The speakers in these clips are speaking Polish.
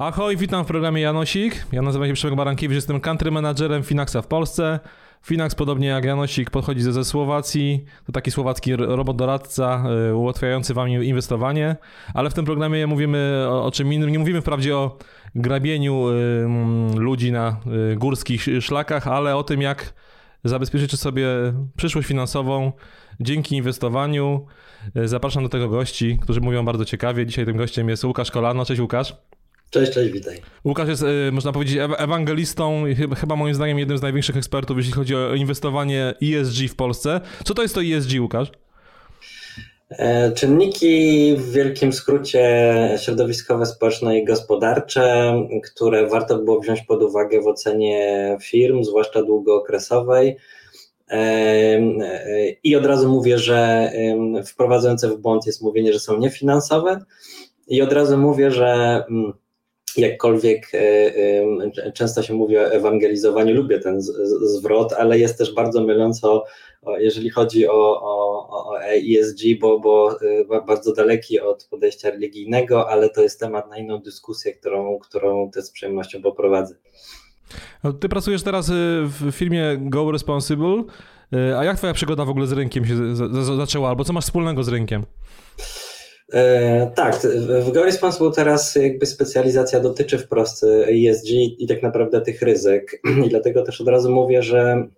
Ahoj, witam w programie Janosik. Ja nazywam się Przemek Barankiewicz, jestem country managerem Finaxa w Polsce. Finax, podobnie jak Janosik, podchodzi ze, ze Słowacji. To taki słowacki robot doradca y, ułatwiający wam inwestowanie. Ale w tym programie mówimy o, o czym innym. Nie mówimy wprawdzie o grabieniu y, ludzi na y, górskich szlakach, ale o tym, jak zabezpieczyć sobie przyszłość finansową dzięki inwestowaniu. Zapraszam do tego gości, którzy mówią bardzo ciekawie. Dzisiaj tym gościem jest Łukasz Kolano. Cześć Łukasz. Cześć, cześć, witaj. Łukasz jest, y, można powiedzieć, ewangelistą, chyba moim zdaniem jednym z największych ekspertów, jeśli chodzi o inwestowanie ESG w Polsce. Co to jest to ESG, Łukasz? E, czynniki w wielkim skrócie środowiskowe, społeczne i gospodarcze, które warto było wziąć pod uwagę w ocenie firm, zwłaszcza długookresowej. E, e, I od razu mówię, że wprowadzające w błąd jest mówienie, że są niefinansowe. I od razu mówię, że mm, jakkolwiek e, e, często się mówi o ewangelizowaniu, lubię ten zwrot, ale jest też bardzo myląco, jeżeli chodzi o, o, o ESG, bo, bo e, bardzo daleki od podejścia religijnego, ale to jest temat na inną dyskusję, którą, którą też z przyjemnością poprowadzę. No, ty pracujesz teraz w firmie Go Responsible, a jak twoja przygoda w ogóle z rynkiem się zaczęła, albo co masz wspólnego z rynkiem? E, tak, w Go Responsible teraz jakby specjalizacja dotyczy wprost ESG i tak naprawdę tych ryzyk i dlatego też od razu mówię, że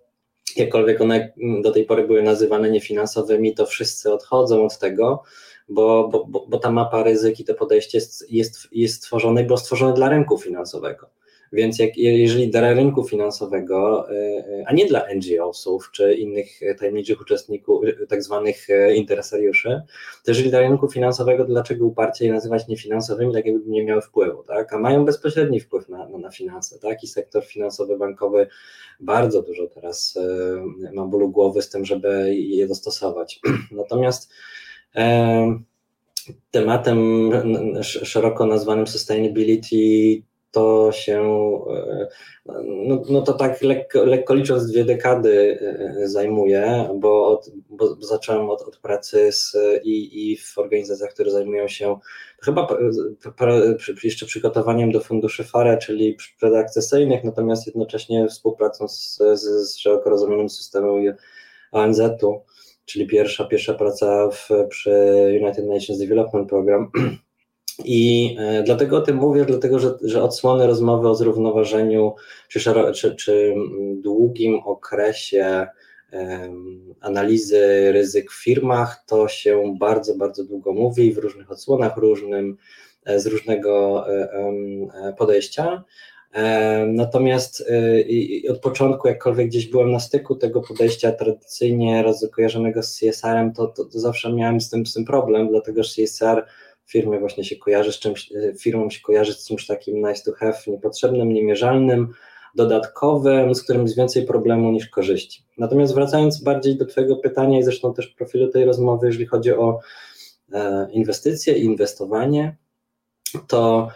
jakkolwiek one do tej pory były nazywane niefinansowymi, to wszyscy odchodzą od tego, bo, bo, bo ta mapa ryzyk i to podejście jest, jest, jest stworzone i było stworzone dla rynku finansowego. Więc jak, jeżeli dla rynku finansowego, y, y, a nie dla NGO-sów czy innych tajemniczych uczestników, y, tak zwanych interesariuszy, to jeżeli dla rynku finansowego, dlaczego uparcie je nazywać niefinansowymi, tak jakby nie miały wpływu, tak? A mają bezpośredni wpływ na, na, na finanse, tak? I sektor finansowy, bankowy bardzo dużo teraz ma bólu głowy z tym, żeby je dostosować. Natomiast tematem szeroko nazwanym sustainability to się, e, no, no to tak lekko, lekko, licząc dwie dekady e, zajmuje, bo, od, bo zacząłem od, od pracy z, i, i w organizacjach, które zajmują się chyba jeszcze przygotowaniem do funduszy FARE, czyli predakcesyjnych, natomiast jednocześnie współpracą z, z, z szeroko rozumianym systemem ONZ-u, czyli pierwsza, pierwsza praca w, przy United Nations Development Program i e, dlatego o tym mówię, dlatego że, że odsłony rozmowy o zrównoważeniu czy, czy, czy długim okresie analizy ryzyk w firmach, to się bardzo, bardzo długo mówi w różnych odsłonach, różnym, e, z różnego um, podejścia. Natomiast od początku, jakkolwiek gdzieś byłem na styku tego podejścia tradycyjnie kojarzonego z CSR-em, to, to, to, zawsze miałem z tym, z tym problem, dlatego że CSR firmie właśnie się kojarzy z czymś, e, się kojarzy z czymś takim nice to have, niepotrzebnym, niemierzalnym, dodatkowym, z którym jest więcej problemu niż korzyści. Natomiast wracając bardziej do Twojego pytania i zresztą też profilu tej rozmowy, jeżeli chodzi o e, inwestycje i inwestowanie, to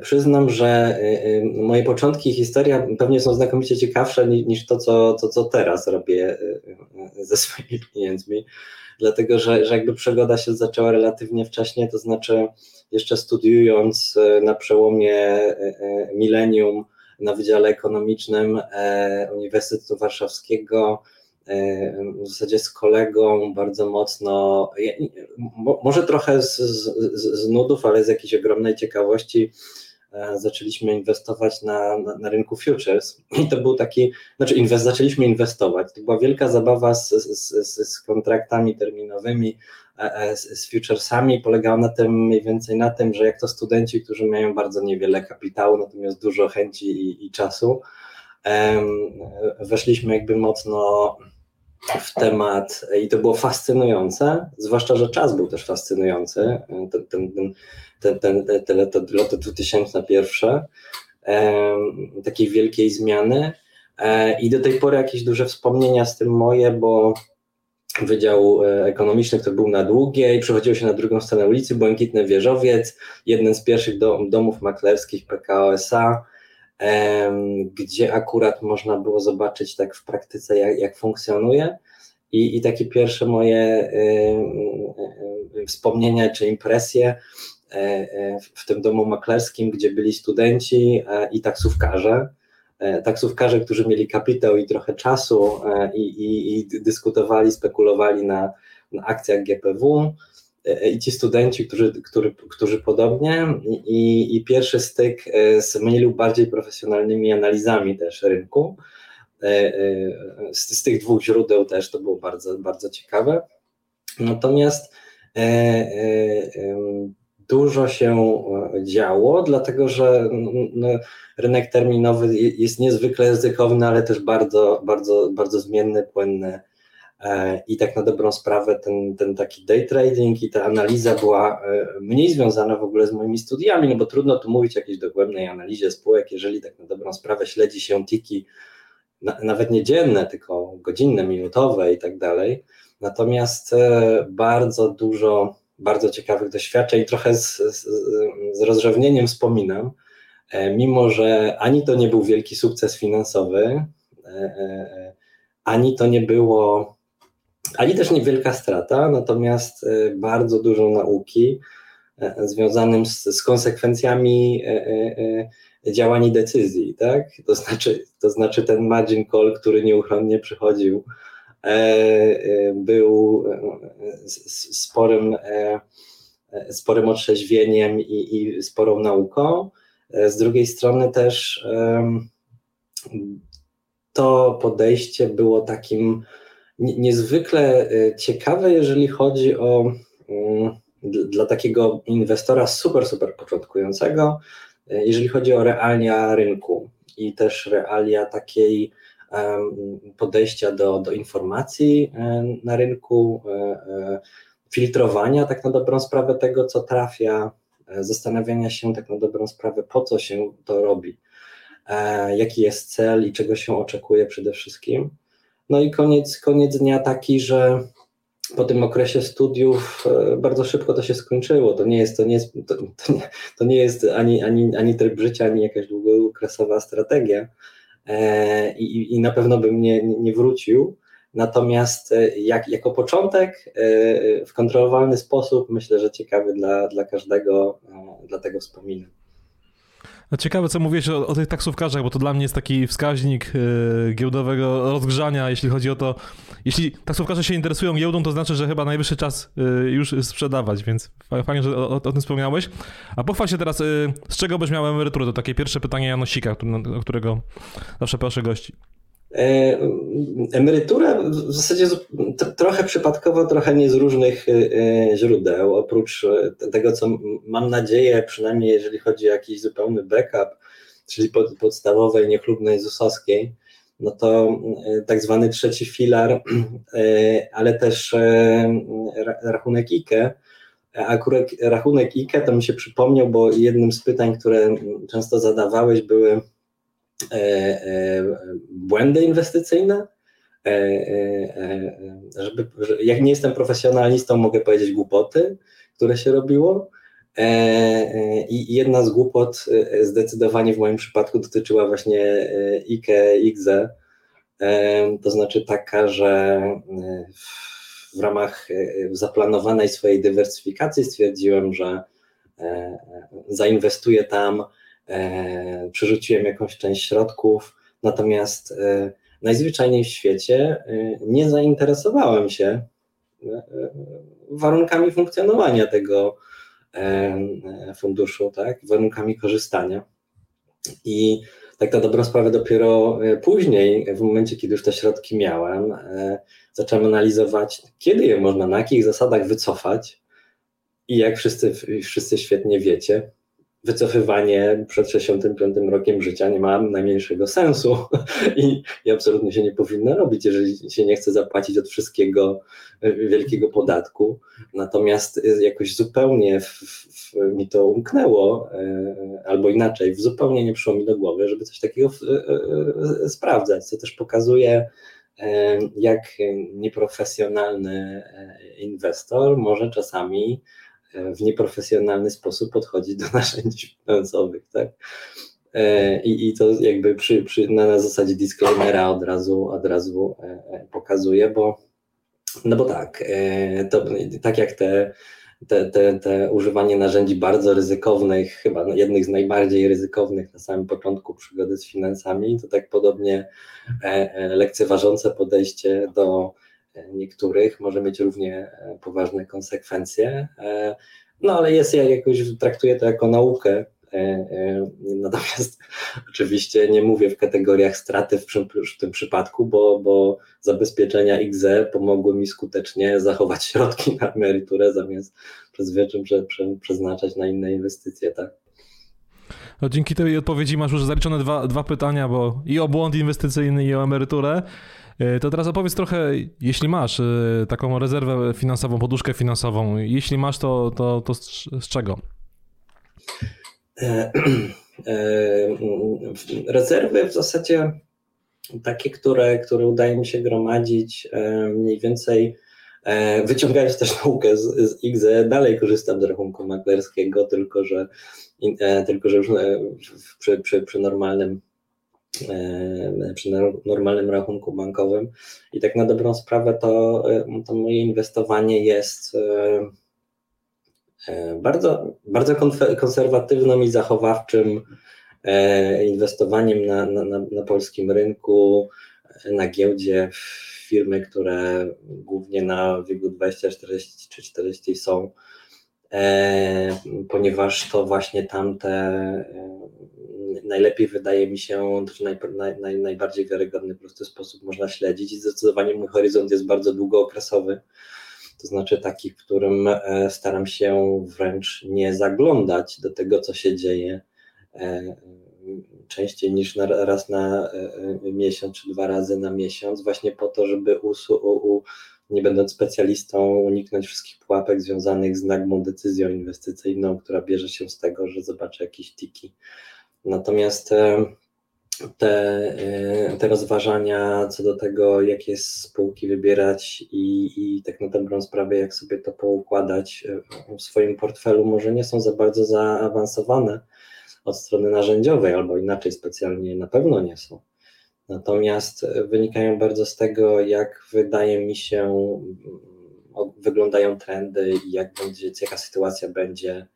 przyznam, że moje początki i historia pewnie są znakomicie ciekawsze niż to, co, co teraz robię ze swoimi pieniędzmi. Dlatego że, że jakby przygoda się zaczęła relatywnie wcześnie, to znaczy jeszcze studiując e, na przełomie e, e, milenium na Wydziale Ekonomicznym Uniwersytetu Warszawskiego, w zasadzie z kolegą bardzo mocno, może trochę z, z, z nudów, ale z jakiejś ogromnej ciekawości, E, zaczęliśmy inwestować na, na, na, rynku futures. I to był taki, znaczy inwest, zaczęliśmy inwestować, to była wielka zabawa z, z, z, z kontraktami terminowymi, e, e, z, z futuresami, polegała na tym mniej więcej na tym, że jak to studenci, którzy mają bardzo niewiele kapitału, natomiast dużo chęci i, i czasu, weszliśmy jakby mocno w temat i to było fascynujące, zwłaszcza, że czas był też fascynujący, ten, ten, ten te, te, lata, lata 2001, takiej wielkiej zmiany. E, I do tej pory jakieś duże wspomnienia z tym moje, bo Wydział e, Ekonomiczny, który był na Długiej, przechodziło się na drugą stronę ulicy, Błękitny Wieżowiec, jeden z pierwszych dom, domów maklerskich PKO SA. Gdzie akurat można było zobaczyć tak w praktyce, jak, jak funkcjonuje. I, I takie pierwsze moje wspomnienia czy impresje w tym domu maklerskim, gdzie byli studenci i taksówkarze. Taksówkarze, którzy mieli kapitał i trochę czasu i, i, i dyskutowali, spekulowali na, na akcjach GPW E, i ci studenci, którzy, którzy, którzy podobnie i, i pierwszy styk e, z mniej lub bardziej profesjonalnymi analizami też rynku. E, z, z tych dwóch źródeł też to było bardzo, bardzo ciekawe. Natomiast dużo się działo, dlatego że rynek terminowy jest niezwykle ryzykowny, ale też bardzo, bardzo, bardzo zmienny, płynny E, I tak na dobrą sprawę ten, ten taki day trading i ta analiza była e, mniej związana w ogóle z moimi studiami, no bo trudno tu mówić o jakiejś dogłębnej analizie spółek, jeżeli tak na dobrą sprawę śledzi się tiki nawet nie dzienne, tylko godzinne, minutowe i tak dalej. Natomiast e, bardzo dużo, bardzo ciekawych doświadczeń, trochę z, z, z rozrzewnieniem wspominam, mimo że ani to nie był wielki sukces finansowy, ani to nie było ani też niewielka strata, natomiast e, bardzo dużo nauki e, związanym z, z konsekwencjami e, działań i decyzji, tak? To znaczy, to znaczy ten margin call, który nieuchronnie przychodził, był sporym, sporym otrzeźwieniem i, i sporą nauką. Z drugiej strony też to podejście było takim niezwykle y, ciekawe, jeżeli chodzi o mm, dla takiego inwestora super, super początkującego, y, jeżeli chodzi o realia rynku i też realia takiej podejścia do, do informacji y, na rynku, filtrowania tak na dobrą sprawę tego, co trafia, zastanawiania się tak na dobrą sprawę, po co się to robi, jaki jest cel i czego się oczekuje przede wszystkim. No i koniec, koniec dnia taki, że po tym okresie studiów e, bardzo szybko to się skończyło. To nie jest, to nie jest, to, to nie, to nie jest ani, ani, ani tryb życia, ani jakaś długookresowa strategia. E, i, I na pewno bym nie, nie wrócił. Natomiast e, jak, jako początek w kontrolowalny sposób myślę, że ciekawy dla, dla każdego, dlatego wspominam. No ciekawe, co mówisz o, o, tych taksówkarzach, bo to dla mnie jest taki wskaźnik yy, giełdowego rozgrzania, jeśli chodzi o to, jeśli taksówkarze się interesują giełdą, to znaczy, że chyba najwyższy czas yy, już sprzedawać, więc fajnie, że o, o, tym wspomniałeś. A pochwal się teraz, yy, z czego byś miał emeryturę? To takie pierwsze pytanie Janosika, o którego zawsze proszę gości. E, emerytura w zasadzie trochę przypadkowo, trochę nie z różnych e, e, źródeł. Oprócz tego, co mam nadzieję, przynajmniej jeżeli chodzi o jakiś zupełny backup, czyli podstawowej, niechlubnej ZUS-owskiej, no to tak zwany trzeci filar, ale też rachunek IKE. Akurat rachunek IKE to mi się przypomniał, bo jednym z pytań, które często zadawałeś, były błędy inwestycyjne. E, żeby, jak nie jestem profesjonalistą, mogę powiedzieć głupoty, które się robiło. I jedna z głupot zdecydowanie w moim przypadku dotyczyła właśnie IKE, IGZE, to znaczy taka, że w ramach zaplanowanej swojej dywersyfikacji stwierdziłem, że zainwestuję tam e, przerzuciłem jakąś część środków, natomiast e, najzwyczajniej w świecie e, nie zainteresowałem się warunkami funkcjonowania tego funduszu, tak, warunkami korzystania. I tak na dobrą sprawę dopiero później, w momencie, kiedy już te środki miałem, zacząłem analizować, kiedy je można, na jakich zasadach wycofać. I jak wszyscy, wszyscy świetnie wiecie, wycofywanie przed 65 rokiem życia nie ma najmniejszego sensu i, i absolutnie się nie powinno robić, jeżeli się nie chce zapłacić od wszystkiego e, wielkiego podatku. Natomiast e, jakoś zupełnie w, w, mi to umknęło, e, albo inaczej, zupełnie nie przyszło mi do głowy, żeby coś takiego sprawdzać, co też pokazuje, jak nieprofesjonalny inwestor może czasami w nieprofesjonalny sposób podchodzić do narzędzi finansowych. Tak? I, i to jakby przy, przy, na, zasadzie disclaimera od razu, od razu pokazuję, bo no bo tak, to, tak jak te te, te, te używanie narzędzi bardzo ryzykownych, chyba jednych z najbardziej ryzykownych na samym początku przygody z finansami, to tak podobnie e, e, lekceważące podejście do e, niektórych może mieć równie poważne konsekwencje. No ale jest, ja jakoś traktuję to jako naukę, E, e, natomiast oczywiście nie mówię w kategoriach straty w, w tym przypadku, bo, bo zabezpieczenia XE pomogły mi skutecznie zachować środki na emeryturę zamiast przez wieczór prze, prze, przeznaczać na inne inwestycje, tak. No, dzięki tej odpowiedzi masz już zaliczone dwa, dwa pytania, bo i o błąd inwestycyjny, i o emeryturę. E, to teraz opowiedz trochę, jeśli masz taką rezerwę finansową, poduszkę finansową, jeśli masz, to, to, to z, czego? E, e, rezerwy w zasadzie takie, które, które udaje mi się gromadzić, e, mniej więcej wyciągając też naukę z, z dalej korzystam z rachunku maklerskiego, tylko że, tylko, że już przy, przy, przy normalnym przy normalnym rachunku bankowym. I tak na dobrą sprawę to, to moje inwestowanie jest E, bardzo, bardzo konserwatywnym i zachowawczym e, inwestowaniem na, na, na polskim rynku, na giełdzie firmy, które głównie na wiegu 20, 40 czy 40 są, e, ponieważ to właśnie tamte najlepiej wydaje mi się, to naj, naj, najbardziej wiarygodny prosty sposób można śledzić i zdecydowanie mój horyzont jest bardzo długookresowy. To znaczy taki, w którym e, staram się wręcz nie zaglądać do tego, co się dzieje e, częściej niż na, raz na e, miesiąc czy dwa razy na miesiąc, właśnie po to, żeby usu, u, nie będąc specjalistą, uniknąć wszystkich pułapek związanych z nagłą decyzją inwestycyjną, która bierze się z tego, że zobaczę jakieś tiki. Natomiast te, y, te rozważania co do tego, jakie spółki wybierać i, i tak na dobrą sprawę, jak sobie to poukładać y, w swoim portfelu, może nie są za bardzo zaawansowane od strony narzędziowej, albo inaczej specjalnie na pewno nie są. Natomiast wynikają bardzo z tego, jak wydaje mi się, wyglądają trendy i jak będzie, jaka sytuacja będzie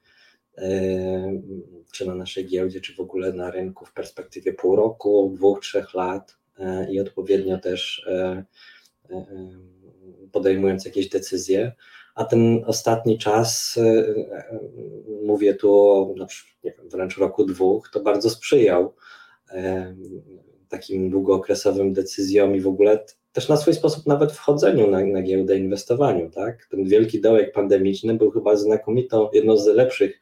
czy na naszej giełdzie, czy w ogóle na rynku w perspektywie pół roku, dwóch, trzech lat e, i odpowiednio też e, e, podejmując jakieś decyzje. A ten ostatni czas, mówię tu o wręcz roku, dwóch, to bardzo sprzyjał takim długookresowym decyzjom i w ogóle też na swój sposób nawet wchodzeniu na, na giełdę, inwestowaniu. Tak? Ten wielki dołek pandemiczny był chyba znakomitą, jedną z lepszych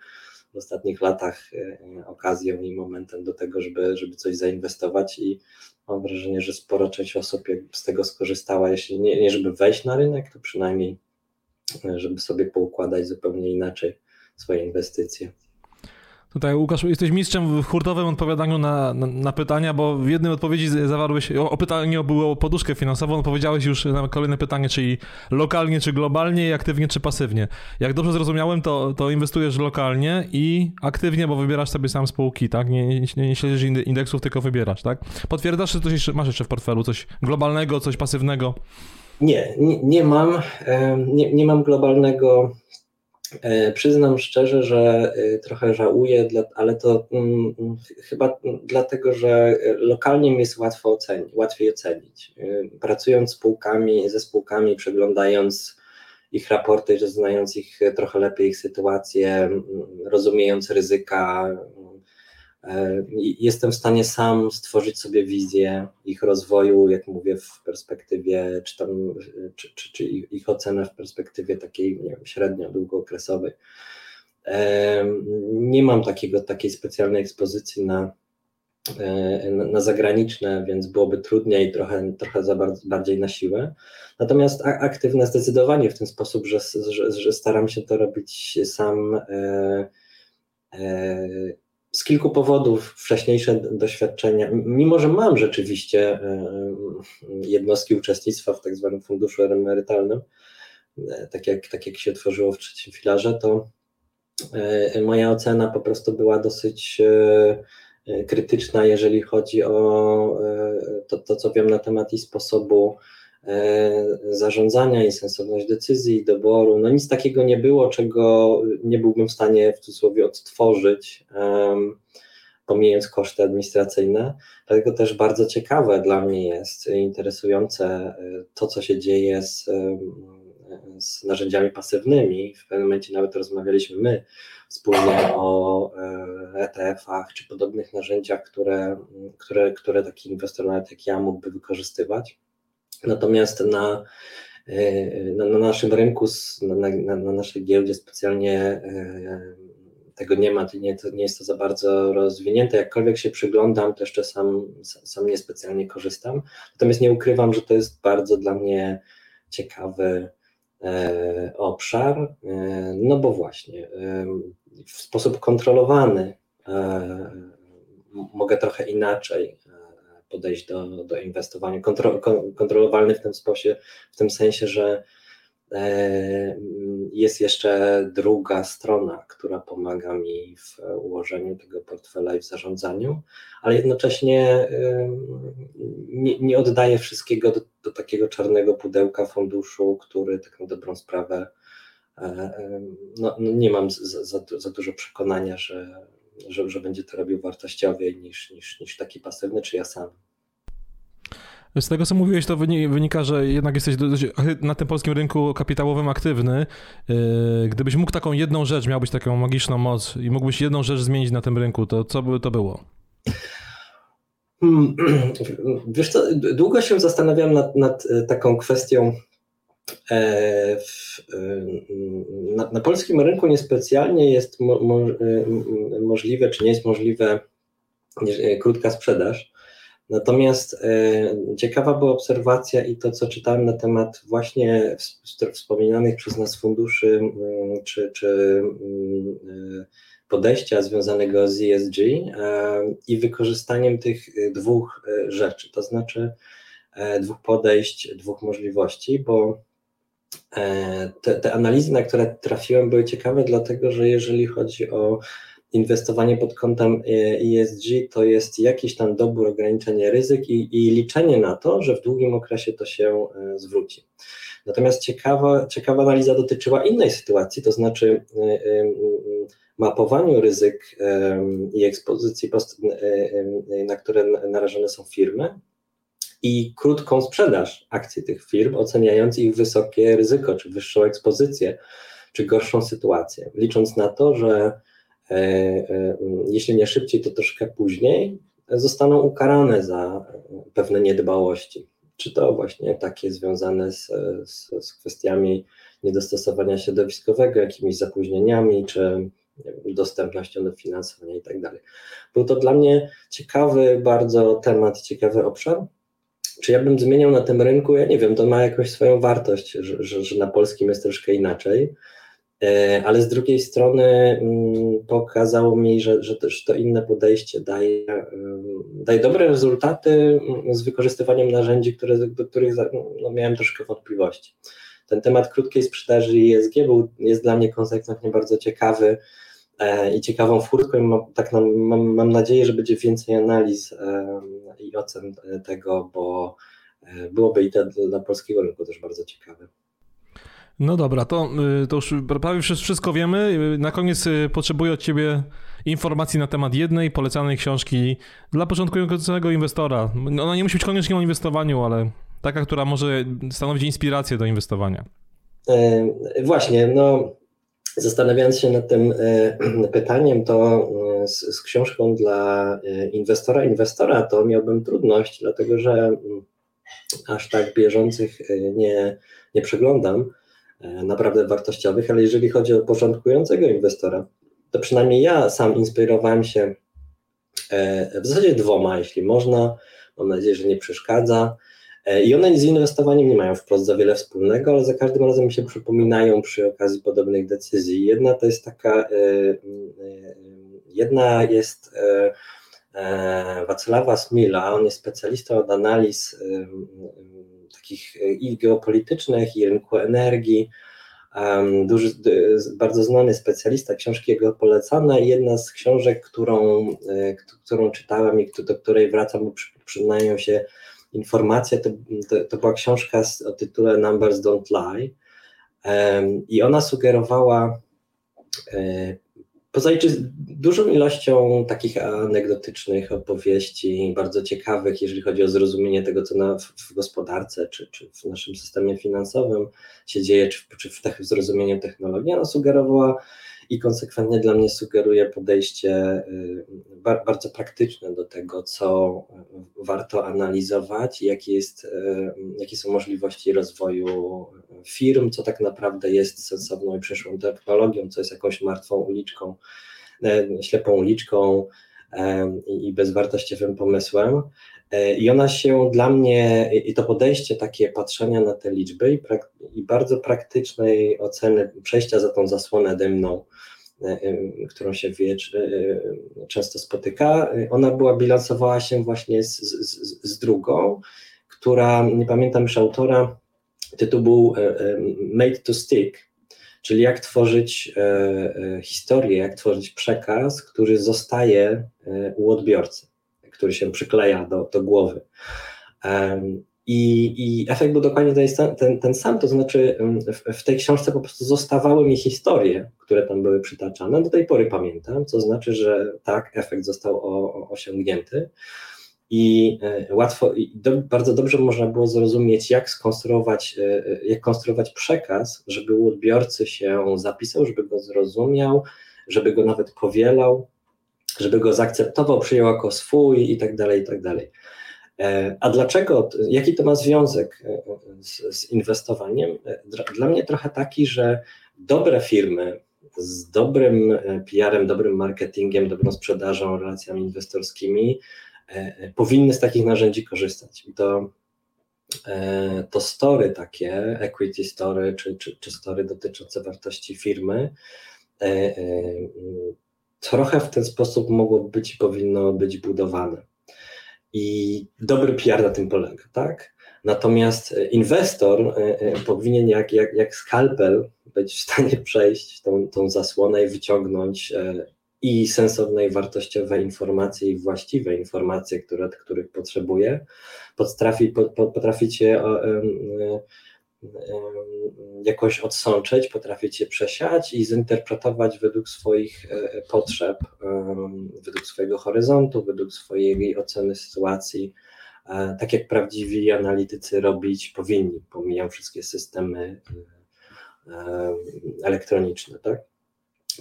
w ostatnich latach e, okazją i momentem do tego, żeby, żeby coś zainwestować i mam wrażenie, że spora część osób z tego skorzystała, jeśli nie, nie żeby wejść na rynek, to przynajmniej e, żeby sobie poukładać zupełnie inaczej swoje inwestycje. Tutaj Łukasz, jesteś mistrzem w hurtowym odpowiadaniu na, na, na, pytania, bo w jednej odpowiedzi zawarłeś, o, o pytanie było o poduszkę finansową, odpowiedziałeś już na kolejne pytanie, czyli lokalnie czy globalnie, aktywnie czy pasywnie. Jak dobrze zrozumiałem, to, to inwestujesz lokalnie i aktywnie, bo wybierasz sobie sam spółki, tak? Nie, nie, nie śledzisz indeksów, tylko wybierasz, tak? Potwierdzasz, coś jeszcze, masz jeszcze w portfelu, coś globalnego, coś pasywnego? Nie, nie, nie mam, nie, nie mam globalnego przyznam szczerze, że e, trochę żałuję, ale to mm, chyba dlatego, że lokalnie mi jest łatwo ocenić, łatwiej ocenić. E, pracując z spółkami, ze spółkami, przeglądając ich raporty, znając ich trochę lepiej, ich sytuację, rozumiejąc ryzyka, E, jestem w stanie sam stworzyć sobie wizję ich rozwoju, jak mówię, w perspektywie, czy, tam, czy, czy, czy ich ocenę w perspektywie takiej nie wiem, średnio długookresowej. E, nie mam takiego, takiej specjalnej ekspozycji na, e, na zagraniczne, więc byłoby trudniej, trochę, trochę za bardzo, bardziej na siłę. Natomiast aktywne zdecydowanie w ten sposób, że, że, że staram się to robić sam z kilku powodów wcześniejsze doświadczenia, mimo że mam rzeczywiście e, jednostki uczestnictwa w tak zwanym funduszu emerytalnym, e, tak jak, tak jak się tworzyło w trzecim filarze, to e, moja ocena po prostu była dosyć krytyczna, jeżeli chodzi o to, to, co wiem na temat i sposobu zarządzania i sensowność decyzji, doboru. No nic takiego nie było, czego nie byłbym w stanie w cudzysłowie odtworzyć pomijając koszty administracyjne. Dlatego też bardzo ciekawe dla mnie jest, interesujące y, to, co się dzieje z, z narzędziami pasywnymi. W pewnym momencie nawet rozmawialiśmy my wspólnie o ETF-ach czy podobnych narzędziach, które, które, które taki inwestor nawet jak ja mógłby wykorzystywać. Natomiast na, na, na naszym rynku, na, na, na naszej giełdzie specjalnie tego nie ma, nie, nie jest to za bardzo rozwinięte. Jakkolwiek się przyglądam, to jeszcze sam, sam niespecjalnie korzystam. Natomiast nie ukrywam, że to jest bardzo dla mnie ciekawy e, obszar, e, no bo właśnie e, w sposób kontrolowany e, mogę trochę inaczej e, podejść do, do inwestowania. Kontro, kontrolowalny w tym, sposie, w tym sensie, że E, jest jeszcze druga strona, która pomaga mi w ułożeniu tego portfela i w zarządzaniu, ale jednocześnie nie, nie oddaję wszystkiego do, do, takiego czarnego pudełka funduszu, który tak na dobrą sprawę e, no, no nie mam za, za, za, dużo przekonania, że, że, że będzie to robił wartościowiej niż, niż, niż taki pasywny, czy ja sam. Z tego, co mówiłeś, to wynika, że jednak jesteś na tym polskim rynku kapitałowym aktywny. Yy, gdybyś mógł taką jedną rzecz, miałbyś taką magiczną moc i mógłbyś jedną rzecz zmienić na tym rynku, to co by to było? Hmm, wiesz co, długo się zastanawiam nad, nad e, taką kwestią. E, w, e, na, na, polskim rynku niespecjalnie jest mo, mo, możliwe, czy nie jest możliwe krótka sprzedaż. Natomiast e, ciekawa była obserwacja i to, co czytałem na temat właśnie wspominanych przez nas funduszy czy, czy e, podejścia związanego z ESG e, i wykorzystaniem tych dwóch rzeczy, to znaczy dwóch podejść, dwóch możliwości, bo te, te analizy, na które trafiłem, były ciekawe, dlatego że jeżeli chodzi o inwestowanie pod kątem ESG to jest jakiś tam dobór, ograniczenie ryzyk i, i liczenie na to, że w długim okresie to się e, zwróci. Natomiast ciekawa, ciekawa analiza dotyczyła innej sytuacji, to znaczy e, e, mapowaniu ryzyk i ekspozycji, na które narażone są firmy i krótką sprzedaż akcji tych firm, oceniając ich wysokie ryzyko, czy wyższą ekspozycję, czy gorszą sytuację, licząc na to, że E, e, jeśli nie szybciej, to troszkę później, zostaną ukarane za pewne niedbałości. Czy to właśnie takie związane z, z, z kwestiami niedostosowania środowiskowego, jakimiś zapóźnieniami, czy dostępnością do finansowania i tak dalej. Był to dla mnie ciekawy bardzo temat, ciekawy obszar. Czy ja bym zmieniał na tym rynku? Ja nie wiem, to ma jakąś swoją wartość, że, że, że na polskim jest troszkę inaczej. E, ale z drugiej strony mm, pokazało mi, że, że też to inne podejście daje, daje dobre rezultaty mm, z wykorzystywaniem narzędzi, które, do których no, miałem troszkę wątpliwości. Ten temat krótkiej sprzedaży ESG był, jest dla mnie konsekwentnie bardzo ciekawy e, i ciekawą furtką i mam, tak mam, mam, mam nadzieję, że będzie więcej analiz i ocen tego, bo e, byłoby i to dla polskiego rynku też bardzo ciekawe. No dobra, to, y, to już prawie wszystko wiemy. Na koniec y, potrzebuję od Ciebie informacji na temat jednej polecanej książki dla początkującego inwestora. Ona nie musi być koniecznie o inwestowaniu, ale taka, która może stanowić inspirację do inwestowania. E, właśnie, no zastanawiając się nad tym e, pytaniem, to e, z, z, książką dla e, inwestora, inwestora, to miałbym trudność, dlatego że mm, aż tak bieżących nie, nie przeglądam. Naprawdę wartościowych, ale jeżeli chodzi o początkującego inwestora, to przynajmniej ja sam inspirowałem się w zasadzie dwoma, jeśli można. Mam nadzieję, że nie przeszkadza. E, I one z inwestowaniem nie mają wprost za wiele wspólnego, ale za każdym razem się przypominają przy okazji podobnych decyzji. Jedna to jest taka, jedna jest Wacława Smila, on jest specjalistą od analiz takich e, i geopolitycznych, i rynku energii. duży, bardzo znany specjalista, książki jego polecane. Jedna z książek, którą, e, którą czytałem i do której wracam, bo przyznają się informacje, to, to, to była książka o tytule Numbers Don't Lie. I ona sugerowała e, Poza dużą ilością takich anegdotycznych opowieści, bardzo ciekawych, jeżeli chodzi o zrozumienie tego, co na, w, w gospodarce, czy, czy w naszym systemie finansowym się dzieje, czy, czy w, w zrozumieniu technologii, ona sugerowała i konsekwentnie dla mnie sugeruje podejście y, bardzo praktyczne do tego, co warto analizować, jakie, jest, y, jakie są możliwości rozwoju firm, co tak naprawdę jest sensowną i przyszłą technologią, co jest jakąś martwą uliczką, y, ślepą uliczką i bezwartościowym pomysłem. I ona się dla mnie, i to podejście takie patrzenia na te liczby i, prak, i bardzo praktycznej oceny przejścia za tą zasłonę dymną, e, e, którą się wie, e, często spotyka, ona była, bilansowała się właśnie z, z, z drugą, która, nie pamiętam już autora, tytuł był Made to Stick, czyli jak tworzyć historię, jak tworzyć przekaz, który zostaje u odbiorcy który się przykleja do, do głowy. I, I efekt był dokładnie ten, ten, ten sam, to znaczy w, w, tej książce po prostu zostawały mi historie, które tam były przytaczane. Do tej pory pamiętam, co znaczy, że tak, efekt został o, o osiągnięty. I e, łatwo, i do, bardzo dobrze można było zrozumieć, jak skonstruować, e, e, jak konstruować przekaz, żeby u odbiorcy się zapisał, żeby go zrozumiał, żeby go nawet powielał, żeby go zaakceptował, przyjął jako swój i tak dalej, i tak dalej. E, a dlaczego, jaki to ma związek e, z, z inwestowaniem? E, dla mnie trochę taki, że dobre firmy z dobrym PR-em, dobrym marketingiem, dobrą sprzedażą, relacjami inwestorskimi powinny z takich narzędzi korzystać. To, to story takie, equity story, czy, czy, czy story dotyczące wartości firmy, trochę w ten sposób mogło być i powinno być budowane. I dobry PR na tym polega, tak? Natomiast e, inwestor e, e, powinien jak, jak, jak skalpel być w stanie przejść tą, tą zasłonę i wyciągnąć i sensowne i wartościowe informacje i właściwe informacje, które, których potrzebuje, potrafi, potrafić je jakoś odsączyć, potrafić je przesiać i zinterpretować według swoich e, potrzeb, według swojego horyzontu, według swojej oceny sytuacji, e, tak jak prawdziwi analitycy robić powinni. Pomijam wszystkie systemy e, elektroniczne, tak?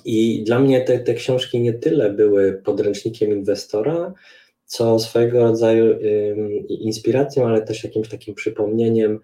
I dla mnie te, te książki nie tyle były podręcznikiem inwestora, co swojego rodzaju inspiracją, ale też jakimś takim przypomnieniem,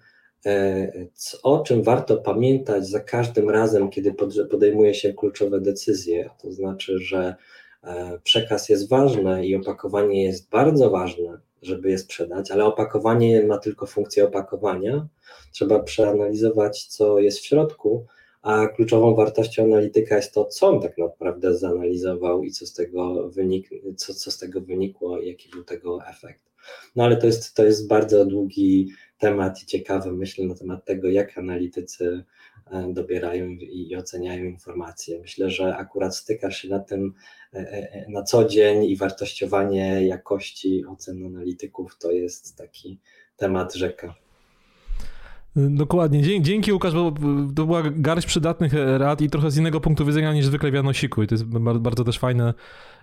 o czym warto pamiętać za każdym razem, kiedy podejmuje się kluczowe decyzje. To znaczy, że e, przekaz jest ważny i opakowanie jest bardzo ważne, żeby je sprzedać, ale opakowanie ma tylko funkcję opakowania. Trzeba przeanalizować, co jest w środku, a kluczową wartością analityka jest to, co on tak naprawdę zanalizował i co z tego, wynik, co, co z tego wynikło, jaki był tego efekt. No ale to jest, to jest bardzo długi temat i ciekawy, myślę, na temat tego, jak analitycy e, dobierają i oceniają informacje. Myślę, że akurat stykasz się na tym e, e, na co dzień i wartościowanie jakości ocen analityków to jest taki temat rzeka. Dokładnie. Dzięki Łukasz, bo to była garść przydatnych rad i trochę z innego punktu widzenia niż zwykle w Janosiku i to jest bardzo też fajne.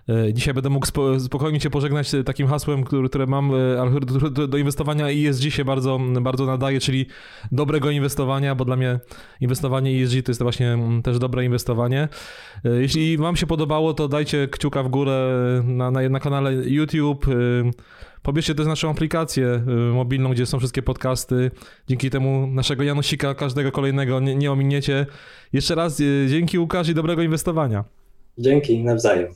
E, dzisiaj będę mógł spokojnie cię pożegnać takim hasłem, które, mam, e, do inwestowania ESG się bardzo, bardzo nadaje, czyli dobrego inwestowania, bo dla mnie inwestowanie ESG to jest właśnie też dobre inwestowanie. E, jeśli wam się podobało, to dajcie kciuka w górę na, na, na kanale YouTube. Pobierzcie też naszą aplikację y, mobilną, gdzie są wszystkie podcasty. Dzięki temu naszego Janosika, każdego kolejnego nie, nie ominiecie. Jeszcze raz y, dzięki Łukasz i dobrego inwestowania. Dzięki, nawzajem.